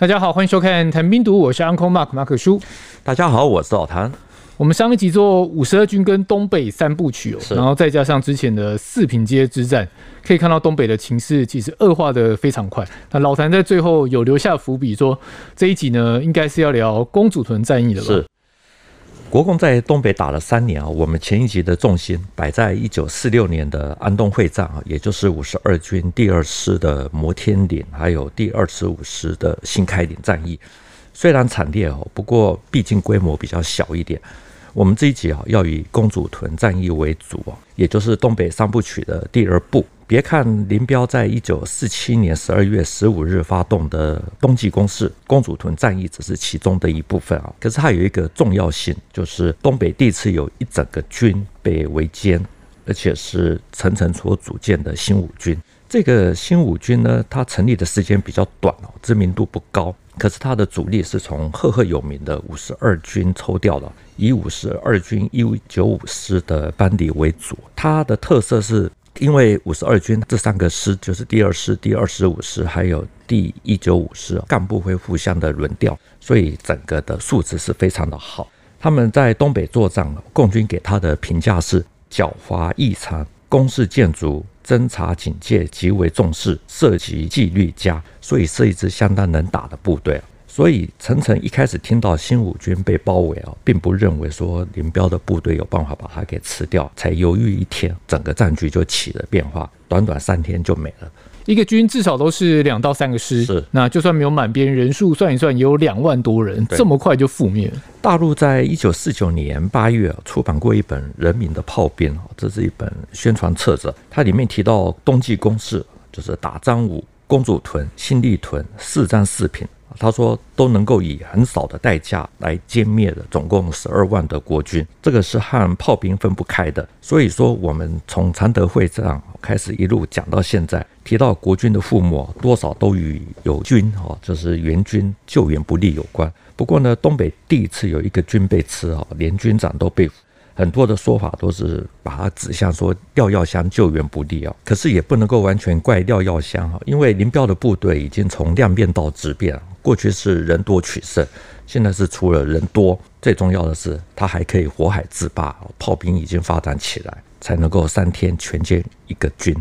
大家好，欢迎收看《谈兵读》，我是 Uncle Mark 马克叔。大家好，我是老谭。我们上一集做五十二军跟东北三部曲哦，然后再加上之前的四平街之战，可以看到东北的情势其实恶化的非常快。那老谭在最后有留下伏笔，说这一集呢，应该是要聊公主屯战役的吧？是。国共在东北打了三年啊，我们前一集的重心摆在一九四六年的安东会战啊，也就是五十二军第二师的摩天岭，还有第二十五师的新开岭战役。虽然惨烈哦，不过毕竟规模比较小一点。我们这一集啊，要以公主屯战役为主啊，也就是东北三部曲的第二部。别看林彪在一九四七年十二月十五日发动的冬季攻势，公主屯战役只是其中的一部分啊。可是它有一个重要性，就是东北第一次有一整个军被围歼，而且是陈诚所组建的新五军。这个新五军呢，它成立的时间比较短哦，知名度不高。可是它的主力是从赫赫有名的五十二军抽调的，以五十二军一九五师的班底为主。它的特色是。因为五十二军这三个师，就是第二师、第二十五师，还有第一九五师，干部会互相的轮调，所以整个的素质是非常的好。他们在东北作战，共军给他的评价是狡猾异常，攻势建筑、侦察警戒极为重视，射击纪律佳，所以是一支相当能打的部队。所以陈诚一开始听到新五军被包围啊，并不认为说林彪的部队有办法把他给吃掉，才犹豫一天，整个战局就起了变化，短短三天就没了。一个军至少都是两到三个师，是那就算没有满编，人数算一算也有两万多人，这么快就覆灭了。大陆在一九四九年八月出版过一本《人民的炮兵》这是一本宣传册子，它里面提到冬季攻势就是打张武、公主屯、新立屯四战四平。他说都能够以很少的代价来歼灭了总共十二万的国军，这个是和炮兵分不开的。所以说，我们从常德会战开始一路讲到现在，提到国军的覆没，多少都与友军哦，就是援军救援不力有关。不过呢，东北第一次有一个军被吃哦，连军长都被俘。很多的说法都是把它指向说廖耀湘救援不力啊，可是也不能够完全怪廖耀湘哈，因为林彪的部队已经从量变到质变，过去是人多取胜，现在是除了人多，最重要的是他还可以火海自霸，炮兵已经发展起来，才能够三天全歼一个军。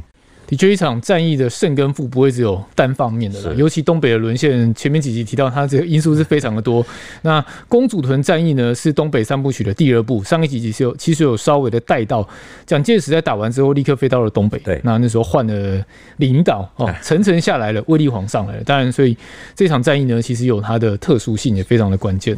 的确，一场战役的胜跟负不会只有单方面的，尤其东北的沦陷，前面几集提到它这个因素是非常的多。那公主屯战役呢，是东北三部曲的第二部，上一集其实有其实有稍微的带到，蒋介石在打完之后立刻飞到了东北，对，那那时候换了领导哦，层层下来了，卫立煌上来了，当然，所以这场战役呢，其实有它的特殊性，也非常的关键。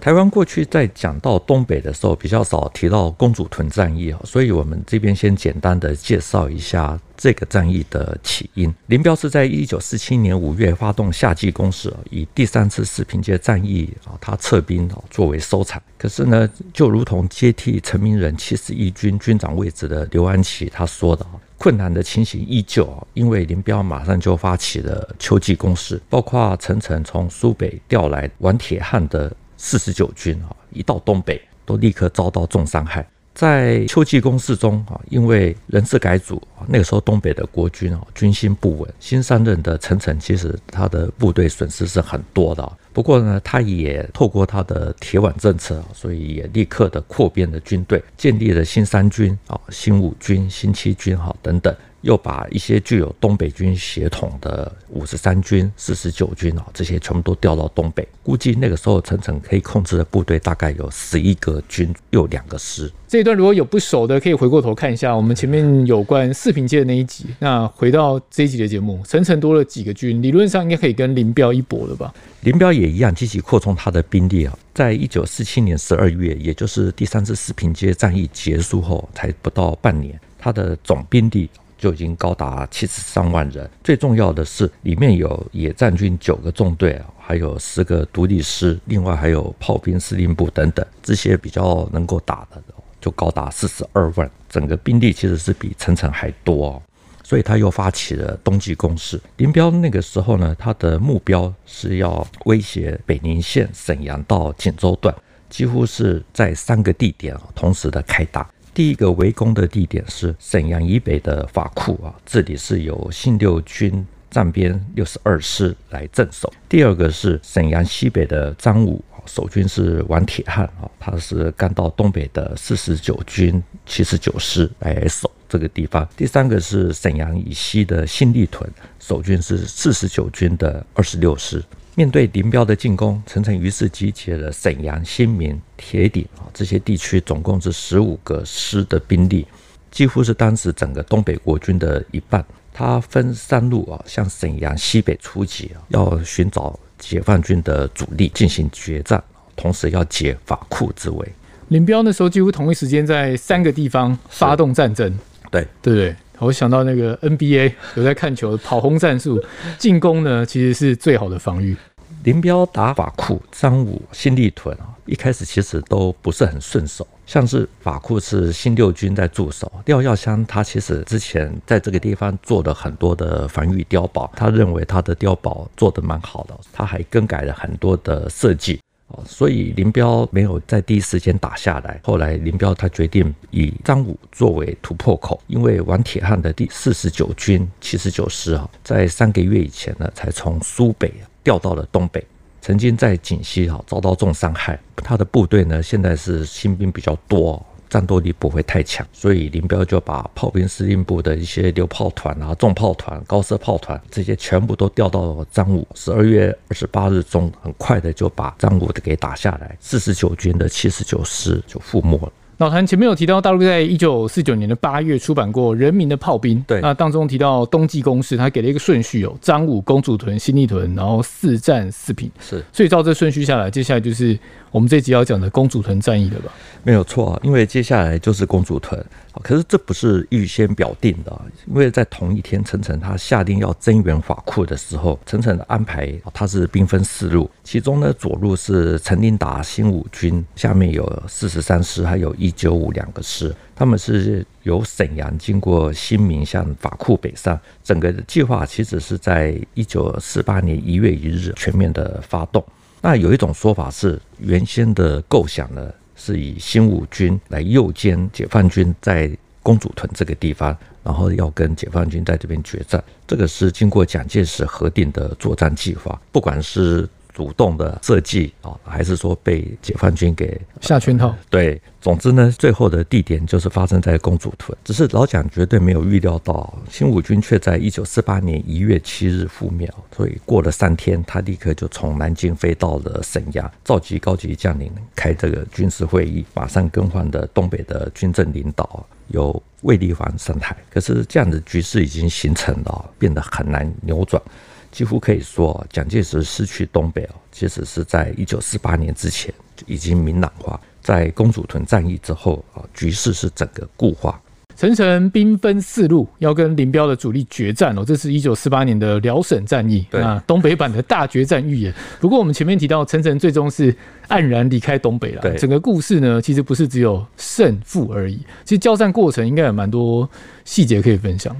台湾过去在讲到东北的时候，比较少提到公主屯战役啊，所以我们这边先简单的介绍一下这个战役的起因。林彪是在一九四七年五月发动夏季攻势，以第三次四平街战役啊，他撤兵啊作为收场。可是呢，就如同接替陈明仁七十一军军长位置的刘安琪他说的啊，困难的情形依旧啊，因为林彪马上就发起了秋季攻势，包括陈诚从苏北调来玩铁汉的。四十九军啊，一到东北都立刻遭到重伤害。在秋季攻势中啊，因为人事改组，那个时候东北的国军啊军心不稳，新上任的陈诚其实他的部队损失是很多的。不过呢，他也透过他的铁腕政策，所以也立刻的扩编了军队，建立了新三军啊、新五军、新七军哈等等。又把一些具有东北军血统的五十三军、四十九军啊，这些全部都调到东北。估计那个时候陈诚可以控制的部队大概有十一个军，又两个师。这一段如果有不熟的，可以回过头看一下我们前面有关四平街的那一集。那回到这一集的节目，陈诚多了几个军，理论上应该可以跟林彪一搏了吧？林彪也一样积极扩充他的兵力啊。在一九四七年十二月，也就是第三次四平街战役结束后，才不到半年，他的总兵力。就已经高达七十三万人。最重要的是，里面有野战军九个纵队，还有十个独立师，另外还有炮兵司令部等等，这些比较能够打的，就高达四十二万。整个兵力其实是比陈诚还多，哦所以他又发起了冬季攻势。林彪那个时候呢，他的目标是要威胁北宁线沈阳到锦州段，几乎是在三个地点同时的开打。第一个围攻的地点是沈阳以北的法库啊，这里是由新六军站边六十二师来镇守。第二个是沈阳西北的张武守军是王铁汉啊，他是干到东北的四十九军七十九师来守这个地方。第三个是沈阳以西的新立屯守军是四十九军的二十六师。面对林彪的进攻，陈诚于是集结了沈阳、新民、铁岭啊这些地区，总共是十五个师的兵力，几乎是当时整个东北国军的一半。他分三路啊，向沈阳西北出击啊，要寻找解放军的主力进行决战，同时要解法库之围。林彪那时候几乎同一时间在三个地方发动战争，对对不对？我想到那个 NBA 有在看球，跑轰战术，进攻呢其实是最好的防御。林彪打法库、张武、新立屯啊，一开始其实都不是很顺手。像是法库是新六军在驻守，廖耀湘他其实之前在这个地方做了很多的防御碉堡，他认为他的碉堡做得蛮好的，他还更改了很多的设计。所以林彪没有在第一时间打下来。后来林彪他决定以张武作为突破口，因为王铁汉的第四十九军七十九师啊，在三个月以前呢，才从苏北调到了东北，曾经在锦西啊遭到重伤害。他的部队呢，现在是新兵比较多。战斗力不会太强，所以林彪就把炮兵司令部的一些榴炮团啊、重炮团、高射炮团这些全部都调到了张武。十二月二十八日中，很快的就把张武的给打下来，四十九军的七十九师就覆没了。老谭前面有提到，大陆在一九四九年的八月出版过《人民的炮兵》，对，那当中提到冬季攻势，他给了一个顺序哦，张武、公主屯、新立屯，然后四战四平，是，所以照这顺序下来，接下来就是我们这集要讲的公主屯战役了吧？没有错，因为接下来就是公主屯。可是这不是预先表定的，因为在同一天，陈诚他下令要增援法库的时候，陈诚的安排他是兵分四路，其中呢左路是陈琳达新五军，下面有四十三师，还有一九五两个师，他们是由沈阳经过新民向法库北上，整个计划其实是在一九四八年一月一日全面的发动。那有一种说法是，原先的构想呢。是以新五军来诱歼解放军在公主屯这个地方，然后要跟解放军在这边决战。这个是经过蒋介石核定的作战计划，不管是。主动的设计啊，还是说被解放军给下圈套？对，总之呢，最后的地点就是发生在公主屯。只是老蒋绝对没有预料到，新五军却在一九四八年一月七日覆灭。所以过了三天，他立刻就从南京飞到了沈阳，召集高级将领开这个军事会议，马上更换的东北的军政领导，由卫立煌上台。可是这样的局势已经形成了，变得很难扭转。几乎可以说，蒋介石失去东北哦，其实是在一九四八年之前已经明朗化。在公主屯战役之后啊，局势是整个固化。陈诚兵分四路要跟林彪的主力决战哦，这是一九四八年的辽沈战役，对啊，东北版的大决战预演。不过我们前面提到，陈诚最终是黯然离开东北了。对，整个故事呢，其实不是只有胜负而已，其实交战过程应该有蛮多细节可以分享。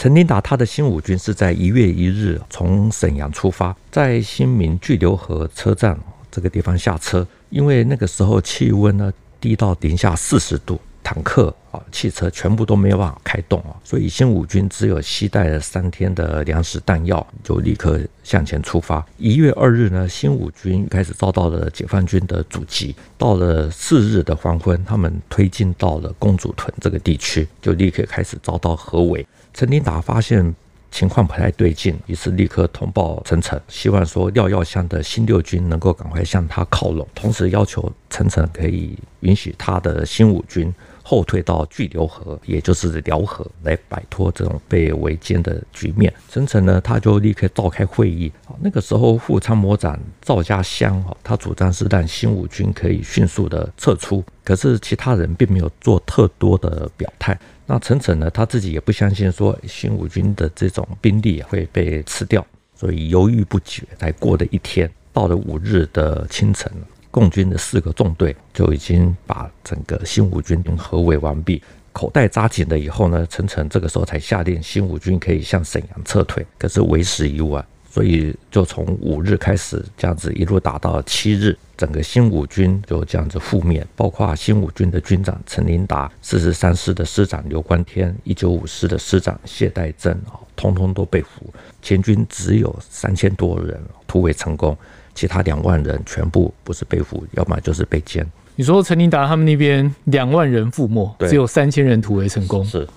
陈琳达他的新五军是在一月一日从沈阳出发，在新民巨流河车站这个地方下车，因为那个时候气温呢低到零下四十度。坦克啊，汽车全部都没有办法开动啊，所以新五军只有携带了三天的粮食弹药，就立刻向前出发。一月二日呢，新五军开始遭到了解放军的阻击。到了四日的黄昏，他们推进到了公主屯这个地区，就立刻开始遭到合围。陈琳达发现情况不太对劲，于是立刻通报陈诚，希望说廖耀湘的新六军能够赶快向他靠拢，同时要求陈诚可以允许他的新五军。后退到巨流河，也就是辽河，来摆脱这种被围歼的局面。陈诚呢，他就立刻召开会议。那个时候副参谋长赵家湘，他主张是让新五军可以迅速的撤出，可是其他人并没有做特多的表态。那陈诚呢，他自己也不相信说新五军的这种兵力会被吃掉，所以犹豫不决。才过了一天，到了五日的清晨。共军的四个纵队就已经把整个新五军合围完毕，口袋扎紧了以后呢，陈诚这个时候才下令新五军可以向沈阳撤退，可是为时已晚，所以就从五日开始这样子一路打到七日，整个新五军就这样子覆灭，包括新五军的军长陈琳达、四十三师的师长刘观天、一九五师的师长谢代珍啊，通通都被俘，前军只有三千多人突围成功，其他两万人全部不是被俘，要么就是被歼。你说陈琳达他们那边两万人覆没，只有三千人突围成功，是，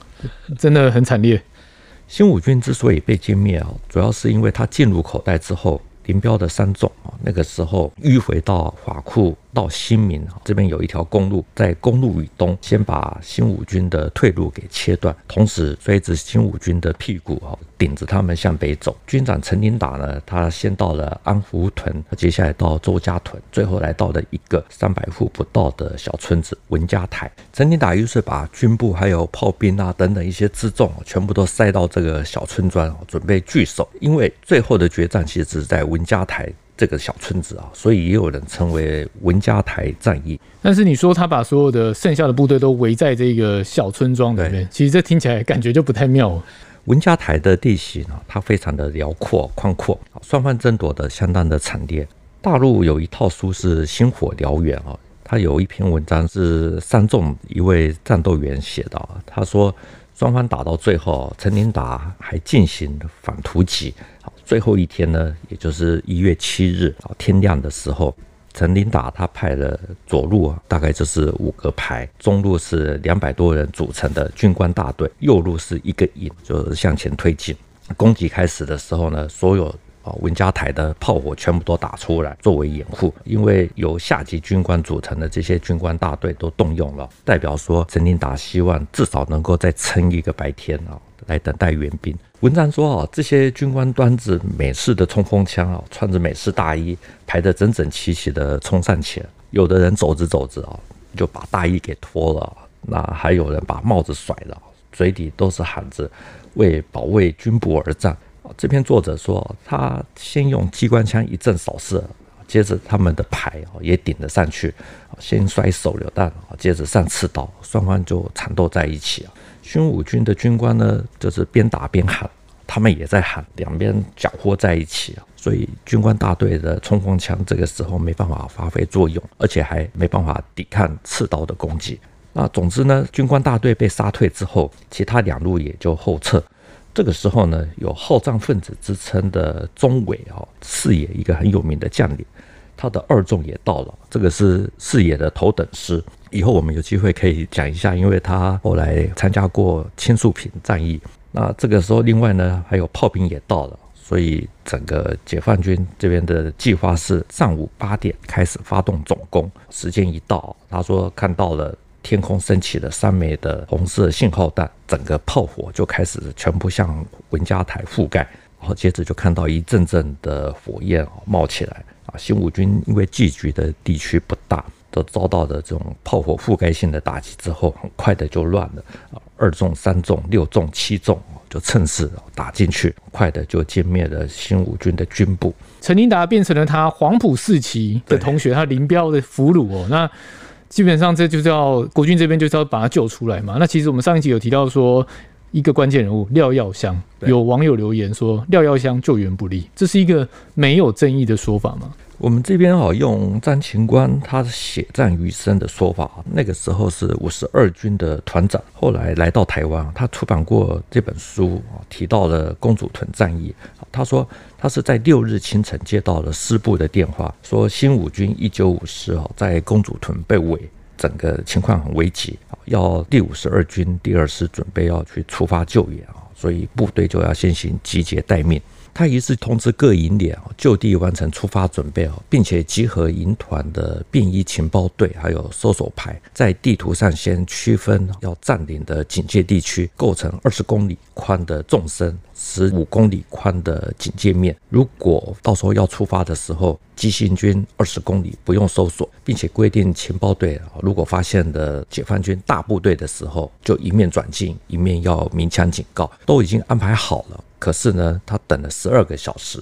真的很惨烈。新五军之所以被歼灭啊，主要是因为他进入口袋之后，林彪的三纵啊，那个时候迂回到法库。到新民这边有一条公路，在公路以东，先把新五军的退路给切断，同时追着新五军的屁股啊，顶着他们向北走。军长陈林达呢，他先到了安福屯，接下来到周家屯，最后来到了一个三百户不到的小村子文家台。陈林达于是把军部还有炮兵啊等等一些辎重全部都塞到这个小村庄，准备据守。因为最后的决战其实是在文家台。这个小村子啊，所以也有人称为文家台战役。但是你说他把所有的剩下的部队都围在这个小村庄里面，其实这听起来感觉就不太妙。文家台的地形啊，它非常的辽阔宽阔，双方争夺的相当的惨烈。大陆有一套书是《星火燎原》啊，他有一篇文章是三纵一位战斗员写的，他说双方打到最后，陈琳达还进行反突击。最后一天呢，也就是一月七日啊，天亮的时候，陈琳达他派了左路啊，大概就是五个排，中路是两百多人组成的军官大队，右路是一个营，就是向前推进。攻击开始的时候呢，所有啊文家台的炮火全部都打出来作为掩护，因为由下级军官组成的这些军官大队都动用了，代表说陈令达希望至少能够再撑一个白天啊。来等待援兵。文章说啊，这些军官端着美式的冲锋枪啊，穿着美式大衣，排得整整齐齐的冲上前。有的人走着走着啊，就把大衣给脱了。那还有人把帽子甩了，嘴里都是喊着为保卫军部而战。这篇作者说，他先用机关枪一阵扫射，接着他们的排也顶了上去，先摔手榴弹，接着上刺刀，双方就缠斗在一起啊。新五军的军官呢，就是边打边喊，他们也在喊，两边搅和在一起啊，所以军官大队的冲锋枪这个时候没办法发挥作用，而且还没办法抵抗刺刀的攻击。那总之呢，军官大队被杀退之后，其他两路也就后撤。这个时候呢，有好战分子之称的钟伟啊，四野一个很有名的将领。他的二纵也到了，这个是四野的头等师。以后我们有机会可以讲一下，因为他后来参加过青树坪战役。那这个时候，另外呢还有炮兵也到了，所以整个解放军这边的计划是上午八点开始发动总攻。时间一到，他说看到了天空升起了三枚的红色信号弹，整个炮火就开始全部向文家台覆盖，然后接着就看到一阵阵的火焰冒起来。啊，新五军因为聚集的地区不大，都遭到的这种炮火覆盖性的打击之后，很快的就乱了。啊，二纵、三纵、六纵、七纵就趁势打进去，快的就歼灭了新五军的军部。陈令达变成了他黄埔四期的同学，他林彪的俘虏哦。那基本上这就叫国军这边就是要把他救出来嘛。那其实我们上一集有提到说。一个关键人物廖耀湘，有网友留言说廖耀湘救援不力，这是一个没有争议的说法吗？我们这边啊，用张勤官他血战余生的说法，那个时候是五十二军的团长，后来来到台湾，他出版过这本书提到了公主屯战役。他说他是在六日清晨接到了师部的电话，说新五军一九五师啊在公主屯被围。整个情况很危急，要第五十二军第二师准备要去出发救援啊，所以部队就要先行集结待命。他于是通知各营连就地完成出发准备哦，并且集合营团的便衣情报队，还有搜索排，在地图上先区分要占领的警戒地区，构成二十公里宽的纵深，十五公里宽的警戒面。如果到时候要出发的时候，急行军二十公里不用搜索，并且规定情报队如果发现的解放军大部队的时候，就一面转进，一面要鸣枪警告，都已经安排好了。可是呢，他等了十二个小时，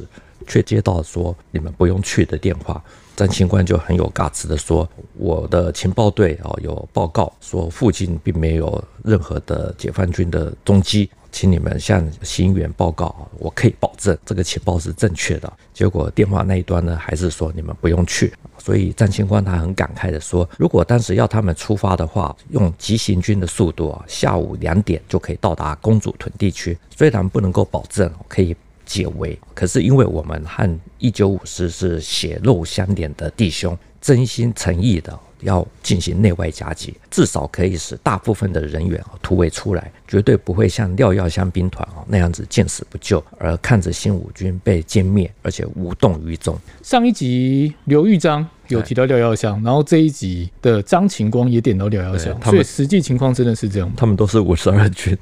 却接到说你们不用去的电话。张清官就很有尬词的说：“我的情报队啊，有报告说附近并没有任何的解放军的踪迹。”请你们向行员报告，我可以保证这个情报是正确的。结果电话那一端呢，还是说你们不用去。所以战清官他很感慨的说，如果当时要他们出发的话，用急行军的速度啊，下午两点就可以到达公主屯地区。虽然不能够保证可以解围，可是因为我们和一九五师是血肉相连的弟兄，真心诚意的。要进行内外夹击，至少可以使大部分的人员突围出来，绝对不会像廖耀湘兵团那样子见死不救，而看着新五军被歼灭，而且无动于衷。上一集刘玉章有提到廖耀湘，然后这一集的张晴光也点到廖耀湘，所以实际情况真的是这样。他们都是五十二军，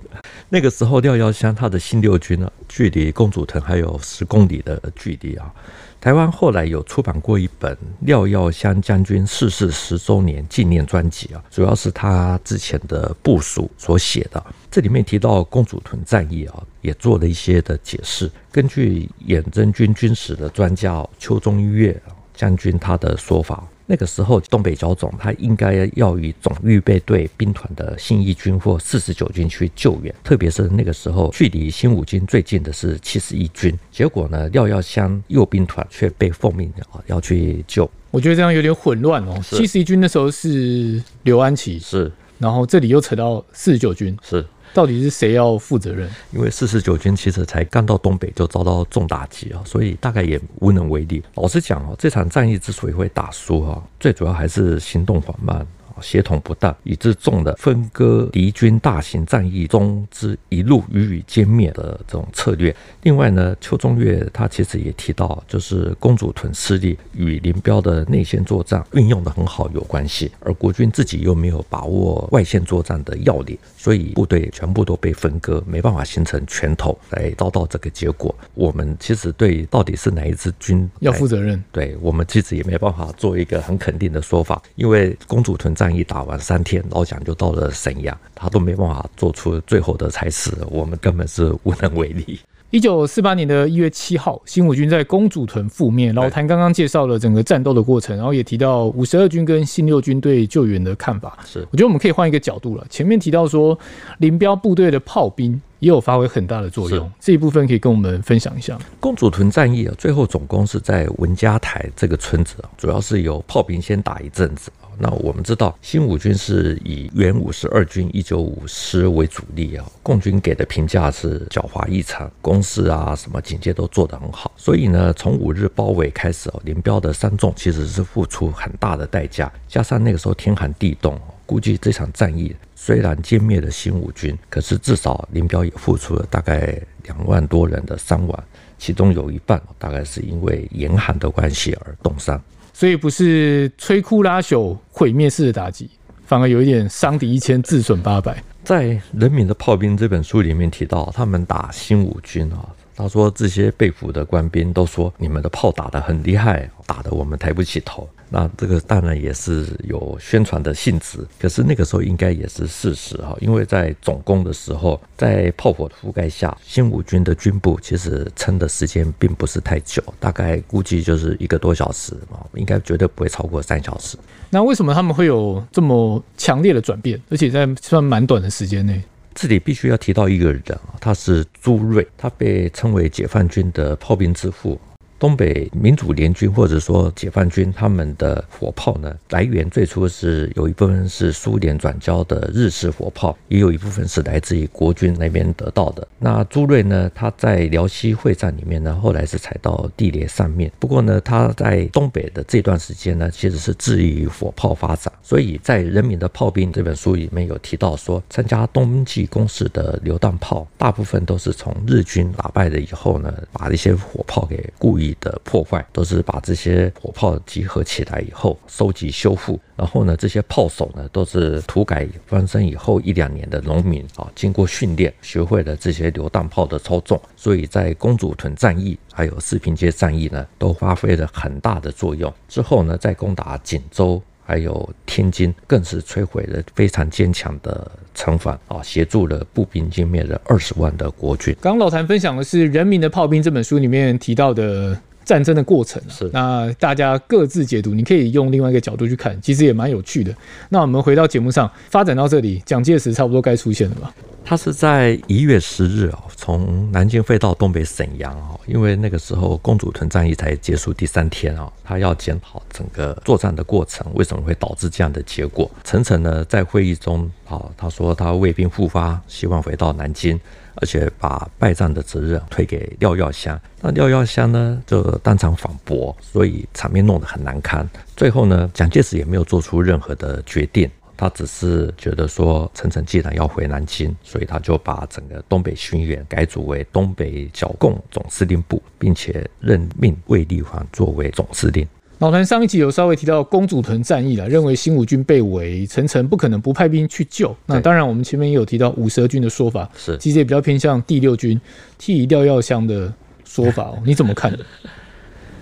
那个时候廖耀湘他的新六军呢，距离公主屯还有十公里的距离啊。台湾后来有出版过一本廖耀湘将军逝世十周年纪念专辑啊，主要是他之前的部署所写的。这里面提到公主屯战役啊，也做了一些的解释。根据远征军军史的专家邱中岳将军他的说法。那个时候，东北剿总他应该要与总预备队兵团的新一军或四十九军去救援，特别是那个时候距离新五军最近的是七十一军。结果呢，廖耀湘右兵团却被奉命啊要去救。我觉得这样有点混乱哦。七十一军那时候是刘安琪，是，然后这里又扯到四十九军，是。到底是谁要负责任？因为四十九军其实才刚到东北就遭到重打击啊，所以大概也无能为力。老实讲哦，这场战役之所以会打输哈，最主要还是行动缓慢。协同不当，以致中了分割敌军大型战役中之一路予以歼灭的这种策略。另外呢，邱中岳他其实也提到，就是公主屯失利与林彪的内线作战运用的很好有关系，而国军自己又没有把握外线作战的要领，所以部队全部都被分割，没办法形成拳头来遭到这个结果。我们其实对到底是哪一支军要负责任，对我们其实也没办法做一个很肯定的说法，因为公主屯战。一打完三天，老蒋就到了沈阳，他都没办法做出最后的裁示，我们根本是无能为力。一九四八年的一月七号，新五军在公主屯覆灭。老谭刚刚介绍了整个战斗的过程，然后也提到五十二军跟新六军对救援的看法。是，我觉得我们可以换一个角度了。前面提到说，林彪部队的炮兵也有发挥很大的作用，这一部分可以跟我们分享一下。公主屯战役啊，最后总攻是在文家台这个村子啊，主要是由炮兵先打一阵子。那我们知道，新五军是以原五十二军一九五师为主力啊，共军给的评价是狡猾异常，攻势啊什么警戒都做得很好。所以呢，从五日包围开始哦，林彪的三纵其实是付出很大的代价，加上那个时候天寒地冻，估计这场战役虽然歼灭了新五军，可是至少林彪也付出了大概两万多人的伤亡，其中有一半大概是因为严寒的关系而冻伤。所以不是摧枯拉朽、毁灭式的打击，反而有一点伤敌一千，自损八百。在《人民的炮兵》这本书里面提到，他们打新五军啊。他说：“这些被俘的官兵都说，你们的炮打得很厉害，打得我们抬不起头。那这个当然也是有宣传的性质，可是那个时候应该也是事实哈，因为在总攻的时候，在炮火的覆盖下，新五军的军部其实撑的时间并不是太久，大概估计就是一个多小时嘛，应该绝对不会超过三小时。那为什么他们会有这么强烈的转变，而且在算蛮短的时间内？”这里必须要提到一个人，他是朱瑞，他被称为解放军的炮兵之父。东北民主联军或者说解放军，他们的火炮呢，来源最初是有一部分是苏联转交的日式火炮，也有一部分是来自于国军那边得到的。那朱瑞呢，他在辽西会战里面呢，后来是踩到地雷上面。不过呢，他在东北的这段时间呢，其实是致力于火炮发展。所以在《人民的炮兵》这本书里面有提到说，参加冬季攻势的榴弹炮，大部分都是从日军打败了以后呢，把一些火炮给故意。的破坏都是把这些火炮集合起来以后收集修复，然后呢，这些炮手呢都是土改翻身以后一两年的农民啊，经过训练学会了这些榴弹炮的操纵，所以在公主屯战役还有四平街战役呢都发挥了很大的作用。之后呢，在攻打锦州。还有天津，更是摧毁了非常坚强的城防啊，协助了步兵歼灭了二十万的国军。刚刚老谭分享的是《人民的炮兵》这本书里面提到的战争的过程。是，那大家各自解读，你可以用另外一个角度去看，其实也蛮有趣的。那我们回到节目上，发展到这里，蒋介石差不多该出现了吧？他是在一月十日啊，从南京飞到东北沈阳啊，因为那个时候公主屯战役才结束第三天啊，他要检讨整个作战的过程，为什么会导致这样的结果？陈诚呢，在会议中啊，他说他为兵复发，希望回到南京，而且把败战的责任推给廖耀湘。那廖耀湘呢，就当场反驳，所以场面弄得很难堪。最后呢，蒋介石也没有做出任何的决定。他只是觉得说，陈诚既然要回南京，所以他就把整个东北巡演改组为东北剿共总司令部，并且任命卫立煌作为总司令。老谭上一集有稍微提到公主屯战役了，认为新五军被围，陈诚不可能不派兵去救。那当然，我们前面也有提到五十二军的说法，是其实也比较偏向第六军替调药箱的说法哦，你怎么看？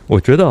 我觉得，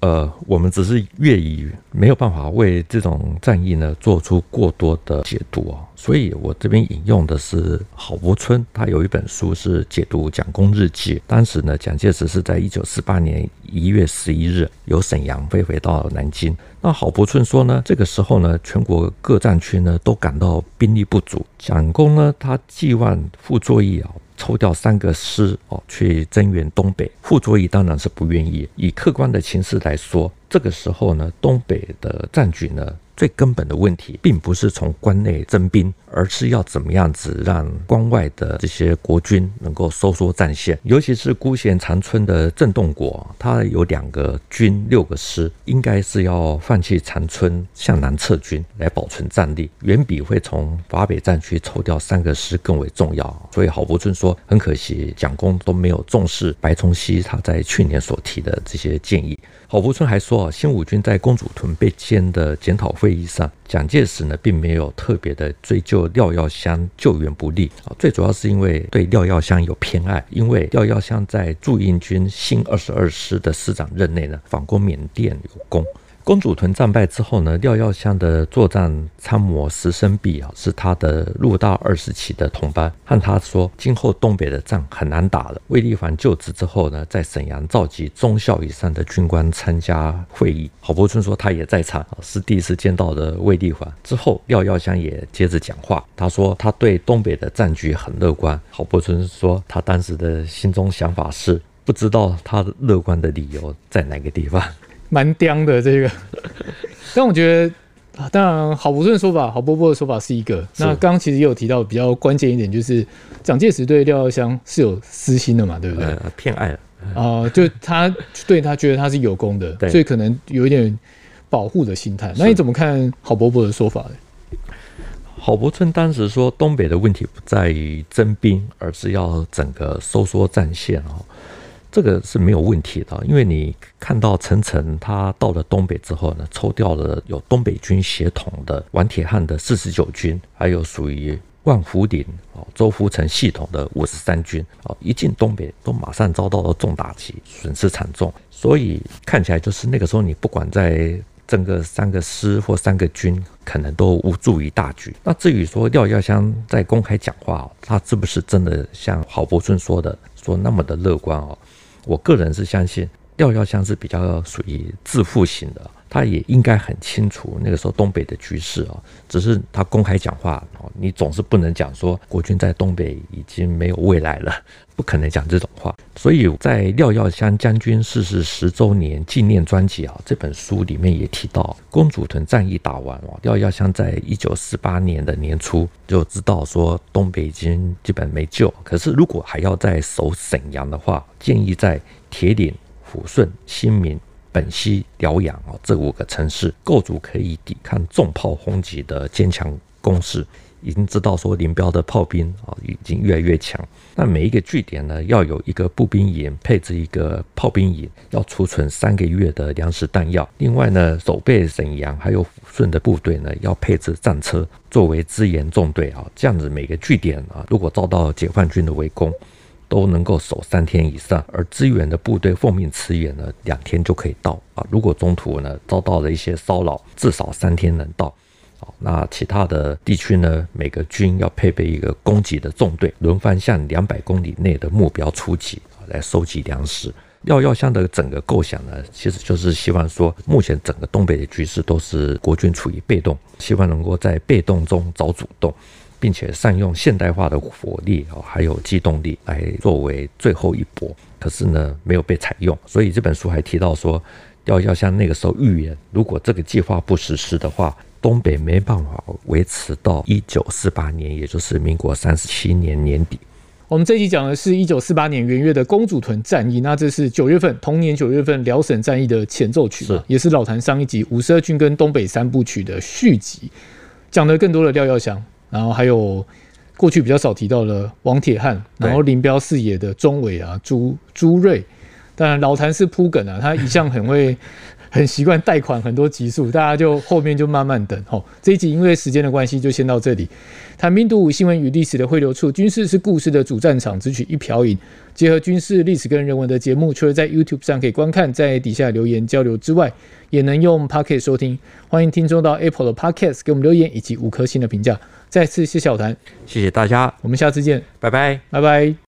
呃，我们只是粤语，没有办法为这种战役呢做出过多的解读哦。所以我这边引用的是郝柏村，他有一本书是解读蒋公日记。当时呢，蒋介石是在一九四八年一月十一日由沈阳飞回到南京。那郝柏村说呢，这个时候呢，全国各战区呢都感到兵力不足，蒋公呢他寄望傅作义啊。抽调三个师哦，去增援东北，傅作义当然是不愿意。以客观的情势来说，这个时候呢，东北的战局呢。最根本的问题，并不是从关内征兵，而是要怎么样子让关外的这些国军能够收缩战线。尤其是孤贤长春的郑洞国，他有两个军六个师，应该是要放弃长春，向南撤军来保存战力，远比会从华北战区抽调三个师更为重要。所以郝柏村说，很可惜蒋公都没有重视白崇禧他在去年所提的这些建议。郝福春还说啊，新五军在公主屯被歼的检讨会议上，蒋介石呢并没有特别的追究廖耀湘救援不力啊，最主要是因为对廖耀湘有偏爱，因为廖耀湘在驻印军新二十二师的师长任内呢，反攻缅甸有功。公主屯战败之后呢，廖耀湘的作战参谋石生弼啊，是他的入大二十期的同班，和他说，今后东北的仗很难打了。卫立煌就职之后呢，在沈阳召集中校以上的军官参加会议。郝柏村说他也在场，是第一次见到的卫立煌。之后廖耀湘也接着讲话，他说他对东北的战局很乐观。郝柏村说他当时的心中想法是，不知道他乐观的理由在哪个地方。蛮刁的这个，但我觉得，当然郝柏村的说法，郝伯伯的说法是一个。那刚刚其实也有提到比较关键一点，就是蒋介石对廖耀湘是有私心的嘛，对不对？呃、偏爱了啊、呃，就他对他觉得他是有功的，所以可能有一点保护的心态。那你怎么看郝伯伯的说法呢？郝柏村当时说，东北的问题不在于征兵，而是要整个收缩战线哦。这个是没有问题的，因为你看到陈诚他到了东北之后呢，抽调了有东北军协同的王铁汉的四十九军，还有属于万福鼎哦周福成系统的五十三军哦，一进东北都马上遭到了重打击，损失惨重。所以看起来就是那个时候，你不管在整个三个师或三个军，可能都无助于大局。那至于说廖耀湘在公开讲话，他是不是真的像郝柏村说的说那么的乐观哦？我个人是相信廖耀湘是比较属于自负型的，他也应该很清楚那个时候东北的局势啊，只是他公开讲话哦，你总是不能讲说国军在东北已经没有未来了，不可能讲这种话。所以在廖耀湘将军逝世十周年纪念专辑啊这本书里面也提到，公主屯战役打完哦，廖耀湘在一九四八年的年初就知道说东北已经基本没救，可是如果还要再守沈阳的话，建议在铁岭。抚顺、新民、本溪、辽阳啊，这五个城市构筑可以抵抗重炮轰击的坚强工事。已经知道说林彪的炮兵啊已经越来越强。那每一个据点呢，要有一个步兵营，配置一个炮兵营，要储存三个月的粮食弹药。另外呢，守备沈阳还有抚顺的部队呢，要配置战车作为支援纵队啊。这样子每个据点啊，如果遭到解放军的围攻，都能够守三天以上，而支援的部队奉命驰援呢，两天就可以到啊。如果中途呢遭到了一些骚扰，至少三天能到。好，那其他的地区呢，每个军要配备一个攻击的纵队，轮番向两百公里内的目标出击，来收集粮食。廖耀湘的整个构想呢，其实就是希望说，目前整个东北的局势都是国军处于被动，希望能够在被动中找主动，并且善用现代化的火力啊，还有机动力来作为最后一搏。可是呢，没有被采用。所以这本书还提到说，廖耀湘那个时候预言，如果这个计划不实施的话，东北没办法维持到一九四八年，也就是民国三十七年年底。我们这一集讲的是一九四八年元月的公主屯战役，那这是九月份同年九月份辽沈战役的前奏曲，是也是老谭上一集五十二军跟东北三部曲的续集，讲的更多的廖耀湘，然后还有过去比较少提到的王铁汉，然后林彪四野的钟伟啊朱朱瑞，当然老谭是铺梗啊，他一向很会。很习惯贷款很多集数，大家就后面就慢慢等。吼，这一集因为时间的关系，就先到这里。谈兵读武新闻与历史的汇流处，军事是故事的主战场，只取一瓢饮，结合军事历史跟人文的节目，除了在 YouTube 上可以观看，在底下留言交流之外，也能用 Podcast 收听。欢迎听众到 Apple 的 Podcast 给我们留言以及五颗星的评价。再次谢谢小谭，谢谢大家，我们下次见，拜拜，拜拜。